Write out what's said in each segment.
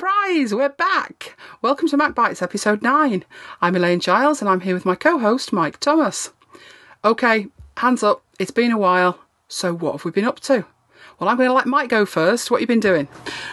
surprise! We're back! Welcome to Mac Bites episode 9. I'm Elaine Giles and I'm here with my co host Mike Thomas. Okay, hands up, it's been a while. So, what have we been up to? Well, I'm going to let Mike go first. What have you been doing?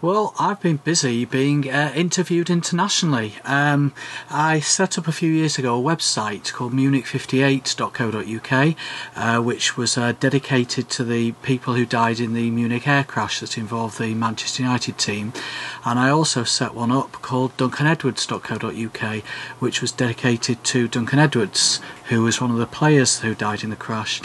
Well, I've been busy being uh, interviewed internationally. Um, I set up a few years ago a website called Munich58.co.uk, uh, which was uh, dedicated to the people who died in the Munich air crash that involved the Manchester United team. And I also set one up called DuncanEdwards.co.uk, which was dedicated to Duncan Edwards, who was one of the players who died in the crash.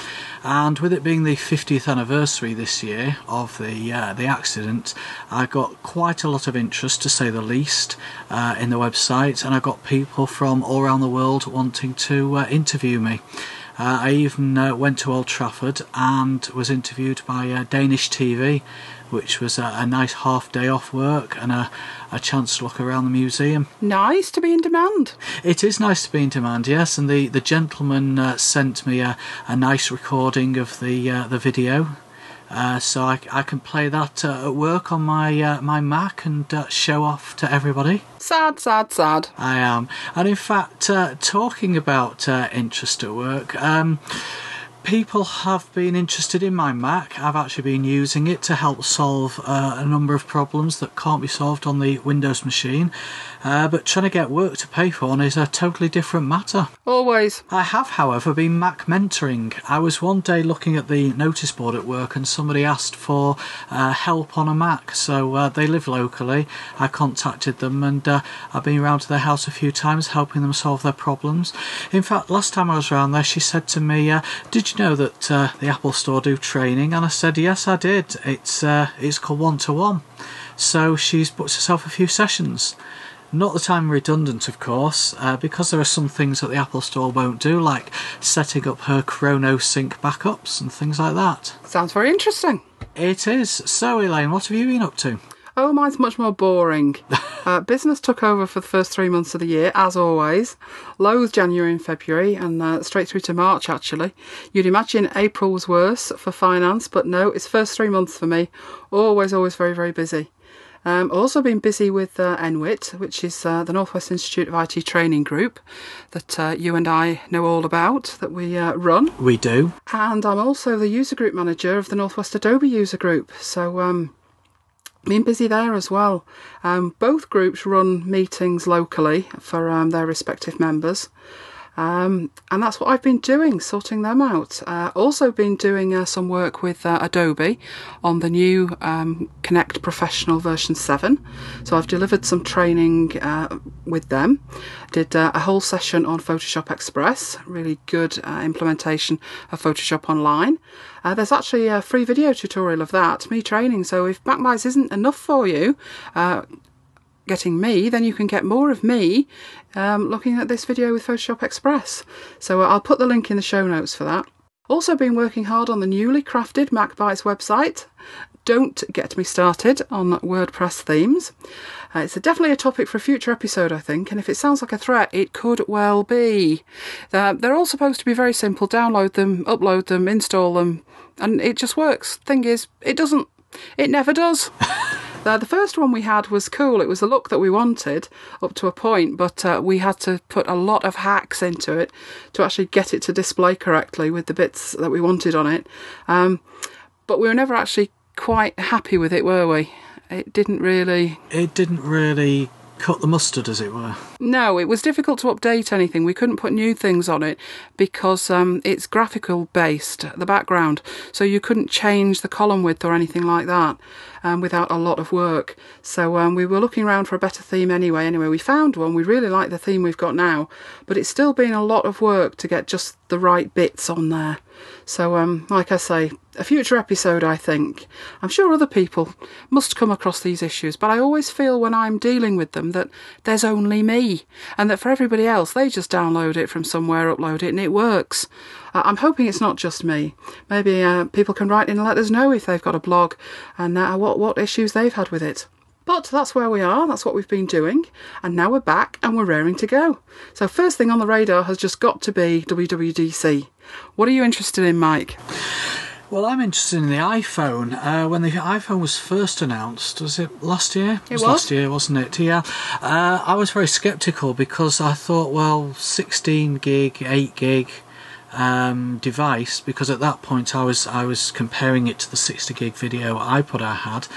And with it being the 50th anniversary this year of the uh, the accident, I got quite a lot of interest, to say the least, uh, in the website, and I got people from all around the world wanting to uh, interview me. Uh, I even uh, went to Old Trafford and was interviewed by uh, Danish TV, which was a, a, nice half day off work and a, a chance to look around the museum. Nice to be in demand. It is nice to be in demand, yes. And the, the gentleman uh, sent me a, a nice recording of the uh, the video. Uh, so I, I can play that uh, at work on my uh, my Mac and uh, show off to everybody. Sad, sad, sad. I am, and in fact, uh, talking about uh, interest at work. Um, people have been interested in my Mac. I've actually been using it to help solve uh, a number of problems that can't be solved on the Windows machine. Uh, but trying to get work to pay for is a totally different matter. Always. I have, however, been Mac mentoring. I was one day looking at the notice board at work and somebody asked for uh, help on a Mac. So uh, they live locally. I contacted them and uh, I've been around to their house a few times helping them solve their problems. In fact, last time I was around there, she said to me, uh, Did you know that uh, the Apple Store do training? And I said, Yes, I did. It's, it's called one to one. So she's booked herself a few sessions. Not that I'm redundant, of course, uh, because there are some things that the Apple Store won't do, like setting up her ChronoSync backups and things like that. Sounds very interesting. It is. So, Elaine, what have you been up to? Oh, mine's much more boring. uh, business took over for the first three months of the year, as always. Lows January and February, and uh, straight through to March, actually. You'd imagine April was worse for finance, but no, it's first three months for me. Always, always very, very busy. Um, also been busy with uh, NWIT, which is uh, the Northwest Institute of IT Training Group that uh, you and I know all about, that we uh, run. We do. And I'm also the user group manager of the Northwest Adobe user group. So, um, been busy there as well. Um, both groups run meetings locally for um, their respective members. Um, and that's what I've been doing, sorting them out. Uh, also been doing uh, some work with uh, Adobe on the new um, Connect Professional version 7. So I've delivered some training uh, with them. Did uh, a whole session on Photoshop Express, really good uh, implementation of Photoshop Online. there's actually a free video tutorial of that, me training. So if Bites isn't enough for you, getting me, then you can get more of me um, looking at this video with Photoshop Express. So uh, I'll put the link in the show notes for that. Also been working hard on the newly crafted MacBites website. Don't get me started on WordPress themes. Uh, it's a, definitely a topic for a future episode, I think, and if it sounds like a threat, it could well be. Uh, they're all supposed to be very simple. Download them, upload them, install them, and it just works. Thing is, it doesn't. It never does. Uh, the first one we had was cool. It was the look that we wanted up to a point, but uh, we had to put a lot of hacks into it to actually get it to display correctly with the bits that we wanted on it. Um, but we were never actually quite happy with it, were we? It didn't really. It didn't really cut the mustard, as it were. No, it was difficult to update anything. We couldn't put new things on it because um, it's graphical based, the background. So you couldn't change the column width or anything like that um, without a lot of work. So um, we were looking around for a better theme anyway. Anyway, we found one. We really like the theme we've got now, but it's still been a lot of work to get just the right bits on there. So, um, like I say, a future episode, I think. I'm sure other people must come across these issues, but I always feel when I'm dealing with them that there's only me, and that for everybody else, they just download it from somewhere, upload it, and it works. Uh, I'm hoping it's not just me. Maybe uh, people can write in and let us know if they've got a blog and uh, what, what issues they've had with it. But that's where we are, that's what we've been doing, and now we're back and we're raring to go. So, first thing on the radar has just got to be WWDC. What are you interested in, Mike? Well, I'm interested in the iPhone. Uh, when the iPhone was first announced, was it last year? It was. last year, wasn't it? Yeah. Uh, I was very sceptical because I thought, well, 16 gig, 8 gig um, device. Because at that point, I was I was comparing it to the 60 gig video iPod I had.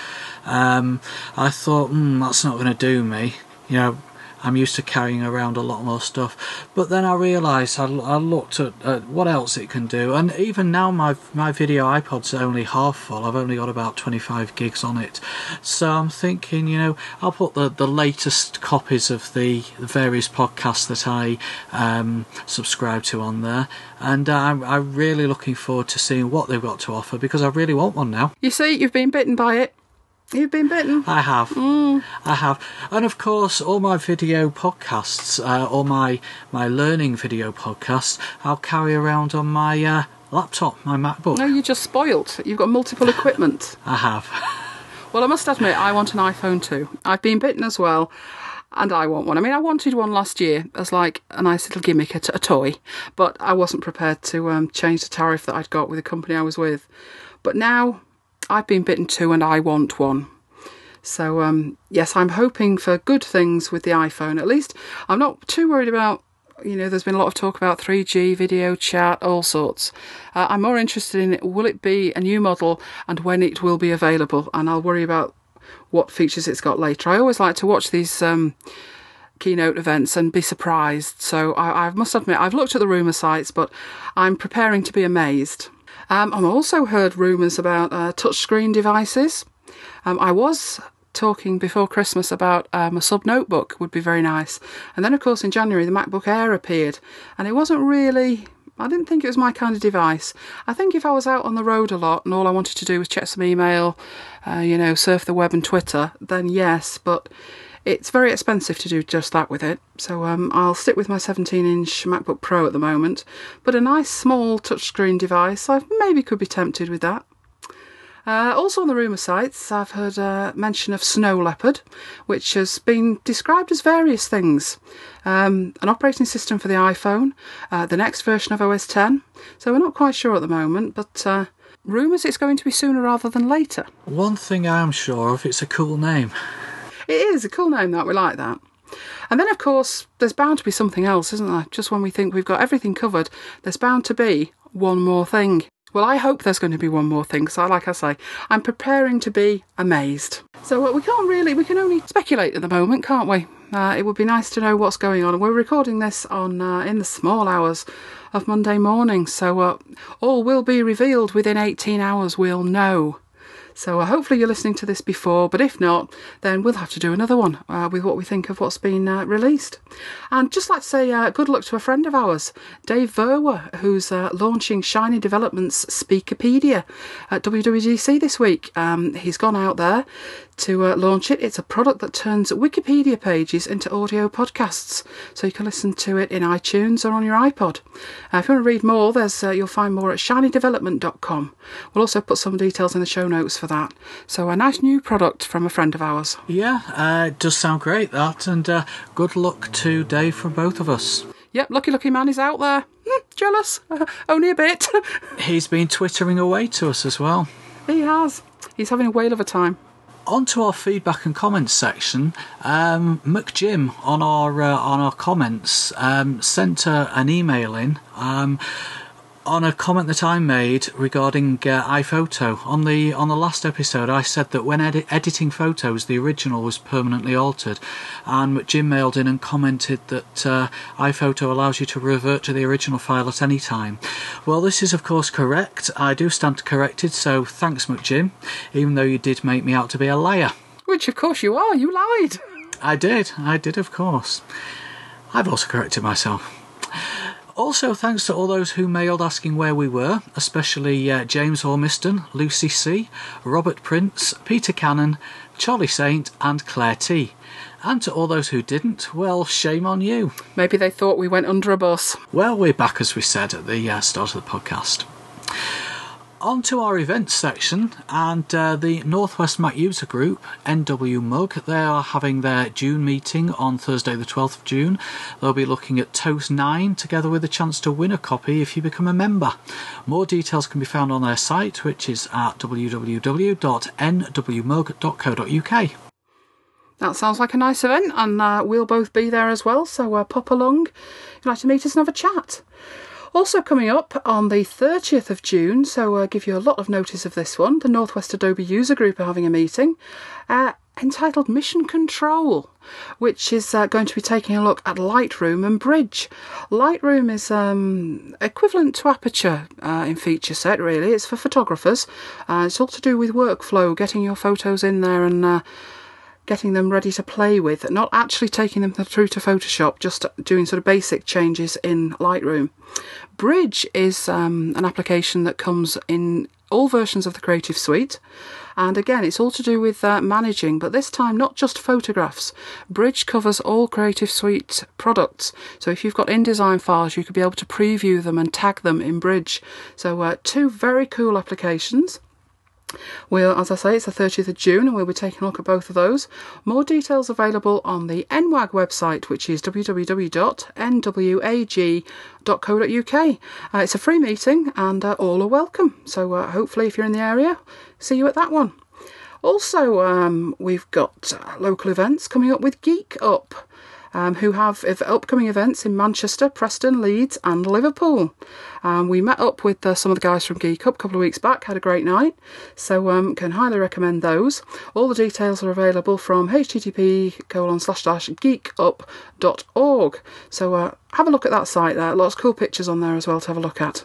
Um, I thought, hmm, that's not going to do me. You know, I'm used to carrying around a lot more stuff. But then I realised I, I looked at, at what else it can do, and even now my my video iPod's only half full. I've only got about 25 gigs on it, so I'm thinking, you know, I'll put the, the latest copies of the, various podcasts that I um, subscribe to on there, and I'm, I'm really looking forward to seeing what they've got to offer because I really want one now. You see, you've been bitten by it. You've been bitten. I have. I have. And of course, all my video podcasts, uh, all my, my learning video podcasts, I'll carry around on my uh, laptop, my MacBook. No, you're just spoilt. You've got multiple equipment. I have. Well, I must admit, I want an iPhone too. I've been bitten as well, and I want one. I mean, I wanted one last year as like a nice little gimmick, a, t- a toy, but I wasn't prepared to um, change the tariff that I'd got with the company I was with. But now I've been bitten too, and I want one. So, um, yes, I'm hoping for good things with the iPhone. At least I'm not too worried about, you know, there's been a lot of talk about 3G, video chat, all sorts. Uh, I'm more interested in will it be a new model and when it will be available, and I'll worry about what features it's got later. I always like to watch these. Um, keynote events and be surprised. So I, I must admit, I've looked at the rumour sites, but I'm preparing to be amazed. Um, I've also heard rumours about uh, touchscreen devices. Um, I was talking before Christmas about um, a sub notebook would be very nice. And then, of course, in January, the MacBook Air appeared, and it wasn't really. I didn't think it was my kind of device. I think if I was out on the road a lot and all I wanted to do was check some email, uh, you know, surf the web and Twitter, then yes, but it's very expensive to do just that with it. So um, I'll stick with my 17 inch MacBook Pro at the moment. But a nice small touchscreen device, I maybe could be tempted with that. Uh, also on the rumour sites, I've heard uh, mention of Snow Leopard, which has been described as various things. Um, an operating system for the iPhone, uh, the next version of OS 10. So we're not quite sure at the moment, but uh, rumours it's going to be sooner rather than later. One thing I'm sure of, it's a cool name. It is a cool name that we like that. And then, of course, there's bound to be something else, isn't there? Just when we think we've got everything covered, there's bound to be one more thing. Well, I hope there's going to be one more thing, because, like I say, I'm preparing to be amazed. So we can't really, we can only speculate at the moment, can't we? Uh, it would be nice to know what's going on. We're recording this on uh, in the small hours of Monday morning, so uh, all will be revealed within 18 hours. We'll know. So uh, hopefully you're listening to this before, but if not, then we'll have to do another one uh, with what we think of what's been uh, released. And just like to say uh, good luck to a friend of ours, Dave Verwer, who's uh, launching Shiny Developments Speakerpedia at WWDC this week. Um, he's gone out there to uh, launch it. It's a product that turns Wikipedia pages into audio podcasts, so you can listen to it in iTunes or on your iPod. Uh, if you want to read more, there's uh, you'll find more at shinydevelopment.com. We'll also put some details in the show notes for that. So a nice new product from a friend of ours. Yeah, uh, it does sound great, that, and uh, good luck to Dave from both of us. Yep, lucky lucky man is out there. Hmm, jealous, only a bit. He's been twittering away to us as well. he has. He's having a whale of a time. On to our feedback and comments section. Um, McJim on our uh, on our comments um, sent uh, an email in um, on a comment that I made regarding uh, iPhoto. On the on the last episode, I said that when edi- editing photos, the original was permanently altered, and Jim mailed in and commented that uh, iPhoto allows you to revert to the original file at any time. Well, this is of course correct. I do stand corrected, so thanks, McJim, even though you did make me out to be a liar. Which, of course, you are. You lied. I did, I did, of course. I've also corrected myself. Also, thanks to all those who mailed asking where we were, especially uh, James Ormiston, Lucy C., Robert Prince, Peter Cannon, Charlie Saint, and Claire T. And to all those who didn't, well, shame on you. Maybe they thought we went under a bus. Well, we're back as we said at the uh, start of the podcast. On to our events section and uh, the Northwest Mac User Group, NW Mug. They are having their June meeting on Thursday, the 12th of June. They'll be looking at Toast 9 together with a chance to win a copy if you become a member. More details can be found on their site, which is at www.nwmug.co.uk. That sounds like a nice event, and uh, we'll both be there as well, so uh, pop along. You'd like to meet us and have a chat. Also coming up on the 30th of June, so uh, give you a lot of notice of this one, the Northwest Adobe User Group are having a meeting uh, entitled Mission Control, which is uh, going to be taking a look at Lightroom and Bridge. Lightroom is um, equivalent to Aperture uh, in feature set, really. It's for photographers. Uh, it's all to do with workflow, getting your photos in there and uh, getting them ready to play with, not actually taking them through to Photoshop, just doing sort of basic changes in Lightroom. Bridge is um, an application that comes in all versions of the Creative Suite. And again, it's all to do with uh, managing, but this time not just photographs. Bridge covers all Creative Suite products. So if you've got InDesign files, you could be able to preview them and tag them in Bridge. So uh, two very cool applications. We'll, as I say, it's the 30th of June and we'll be taking a look at both of those. More details available on the NWAG website, which is www.nwag.co.uk. Uh, it's a free meeting and uh, all are welcome. So uh, hopefully, if you're in the area, see you at that one. Also, um, we've got uh, local events coming up with Geek Up um, who have upcoming events in Manchester, Preston, Leeds, and Liverpool. Um, we met up with uh, some of the guys from Geek Up a couple of weeks back, had a great night, so um, can highly recommend those. All the details are available from http colon slash slash geekup.org. So uh, have a look at that site there. Lots of cool pictures on there as well to have a look at.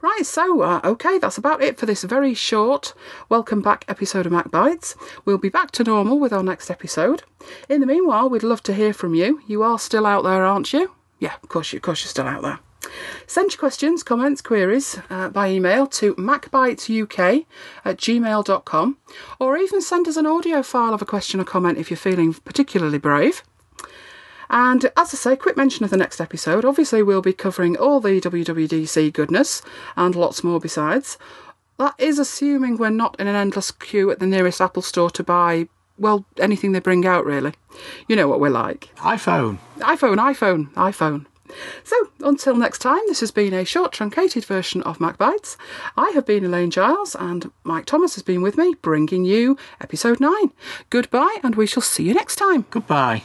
Right, so, uh, okay, that's about it for this very short welcome back episode of Mac Bites. We'll be back to normal with our next episode. In the meanwhile, we'd love to hear from you. You are still out there, aren't you? Yeah, of course, you, of course you're still out there. Send your questions, comments, queries uh, by email to macbitesuk at gmail.com or even send us an audio file of a question or comment if you're feeling particularly brave. And as I say, quick mention of the next episode. Obviously, we'll be covering all the WWDC goodness and lots more besides. That is assuming we're not in an endless queue at the nearest Apple store to buy, well, anything they bring out, really. You know what we're like. iPhone. iPhone, iPhone, iPhone. So, until next time, this has been a short, truncated version of MacBites. I have been Elaine Giles, and Mike Thomas has been with me, bringing you episode 9. Goodbye, and we shall see you next time. Goodbye.